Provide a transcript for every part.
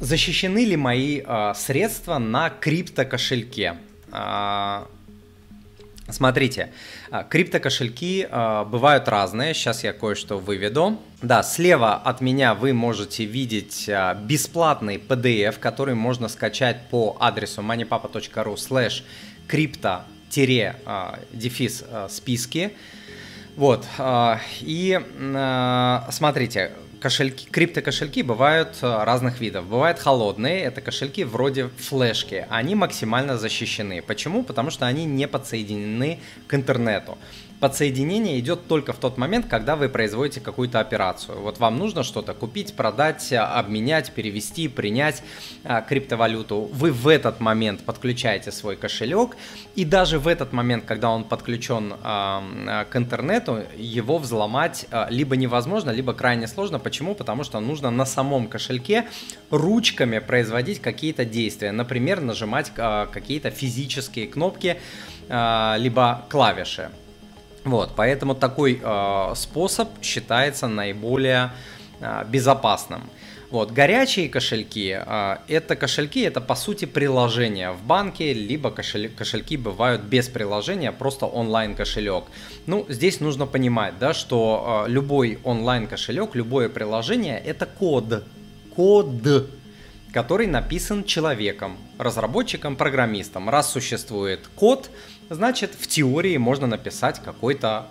Защищены ли мои э, средства на криптокошельке? Э, смотрите, э, криптокошельки э, бывают разные. Сейчас я кое-что выведу. Да, слева от меня вы можете видеть э, бесплатный PDF, который можно скачать по адресу moneypapa.ru slash крипто-дефис списки. Вот, и смотрите, кошельки, криптокошельки бывают э, разных видов. Бывают холодные, это кошельки вроде флешки. Они максимально защищены. Почему? Потому что они не подсоединены к интернету подсоединение идет только в тот момент, когда вы производите какую-то операцию. Вот вам нужно что-то купить, продать, обменять, перевести, принять а, криптовалюту. Вы в этот момент подключаете свой кошелек, и даже в этот момент, когда он подключен а, к интернету, его взломать а, либо невозможно, либо крайне сложно. Почему? Потому что нужно на самом кошельке ручками производить какие-то действия. Например, нажимать а, какие-то физические кнопки, а, либо клавиши. Вот, поэтому такой э, способ считается наиболее э, безопасным. Вот, горячие кошельки, э, это кошельки, это по сути приложение в банке, либо кошель, кошельки бывают без приложения, просто онлайн кошелек. Ну, здесь нужно понимать, да, что э, любой онлайн кошелек, любое приложение это код, код, который написан человеком, разработчиком, программистом. Раз существует код, значит в теории можно написать какой-то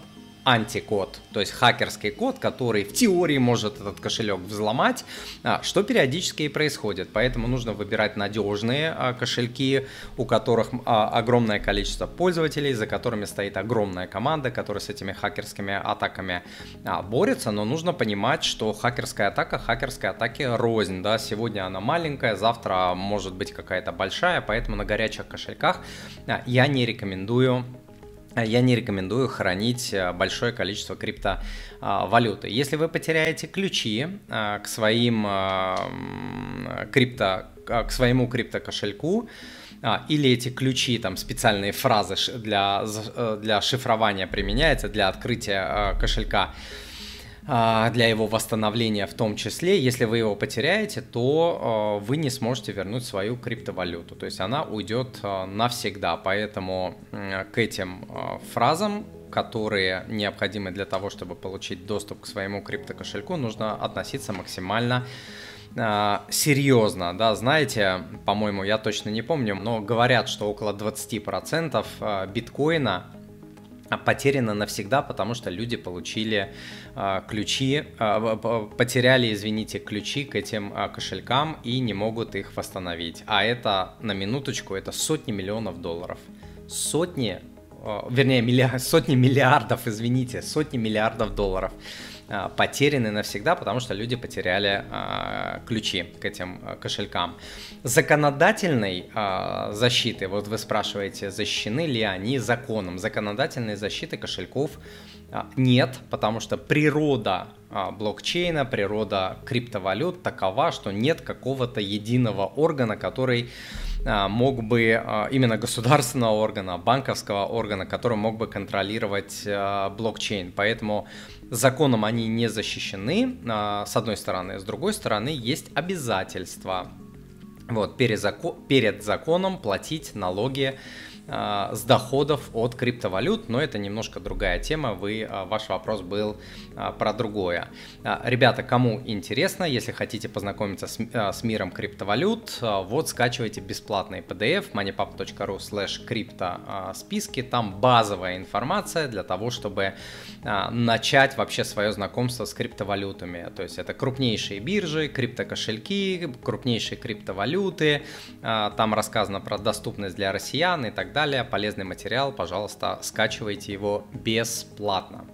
антикод, то есть хакерский код, который в теории может этот кошелек взломать, а, что периодически и происходит. Поэтому нужно выбирать надежные а, кошельки, у которых а, огромное количество пользователей, за которыми стоит огромная команда, которая с этими хакерскими атаками борется. Но нужно понимать, что хакерская атака, хакерской атаки рознь. Да? Сегодня она маленькая, завтра может быть какая-то большая, поэтому на горячих кошельках я не рекомендую я не рекомендую хранить э, большое количество криптовалюты. Если вы потеряете ключи э, к своим э, крипто, к своему криптокошельку, или эти ключи, там специальные фразы для, для шифрования применяются, для открытия кошелька, для его восстановления в том числе. Если вы его потеряете, то а, вы не сможете вернуть свою криптовалюту. То есть она уйдет а, навсегда. Поэтому к этим фразам которые необходимы для того, чтобы получить доступ к своему криптокошельку, нужно относиться максимально серьезно, да, знаете, по-моему, я точно не помню, но говорят, что около 20% биткоина потеряно навсегда, потому что люди получили э, ключи, э, потеряли, извините, ключи к этим э, кошелькам и не могут их восстановить. А это, на минуточку, это сотни миллионов долларов. Сотни, э, вернее, миллиард, сотни миллиардов, извините, сотни миллиардов долларов. А, потеряны навсегда, потому что люди потеряли а, ключи к этим а, кошелькам. Законодательной защиты, вот вы спрашиваете, защищены ли они законом? Законодательной защиты кошельков нет, потому что природа блокчейна, природа криптовалют такова, что нет какого-то единого органа, который мог бы, именно государственного органа, банковского органа, который мог бы контролировать блокчейн. Поэтому законом они не защищены, а, с одной стороны. С другой стороны, есть обязательства вот, перед, закон, перед законом платить налоги с доходов от криптовалют, но это немножко другая тема, вы, а, ваш вопрос был а, про другое. Ребята, кому интересно, если хотите познакомиться с, с миром криптовалют, вот скачивайте бесплатный PDF moneypapa.ru slash крипто списки, там базовая информация для того, чтобы начать вообще свое знакомство с криптовалютами, то есть это крупнейшие биржи, криптокошельки, крупнейшие криптовалюты, там рассказано про доступность для россиян и так далее, полезный материал, пожалуйста, скачивайте его бесплатно.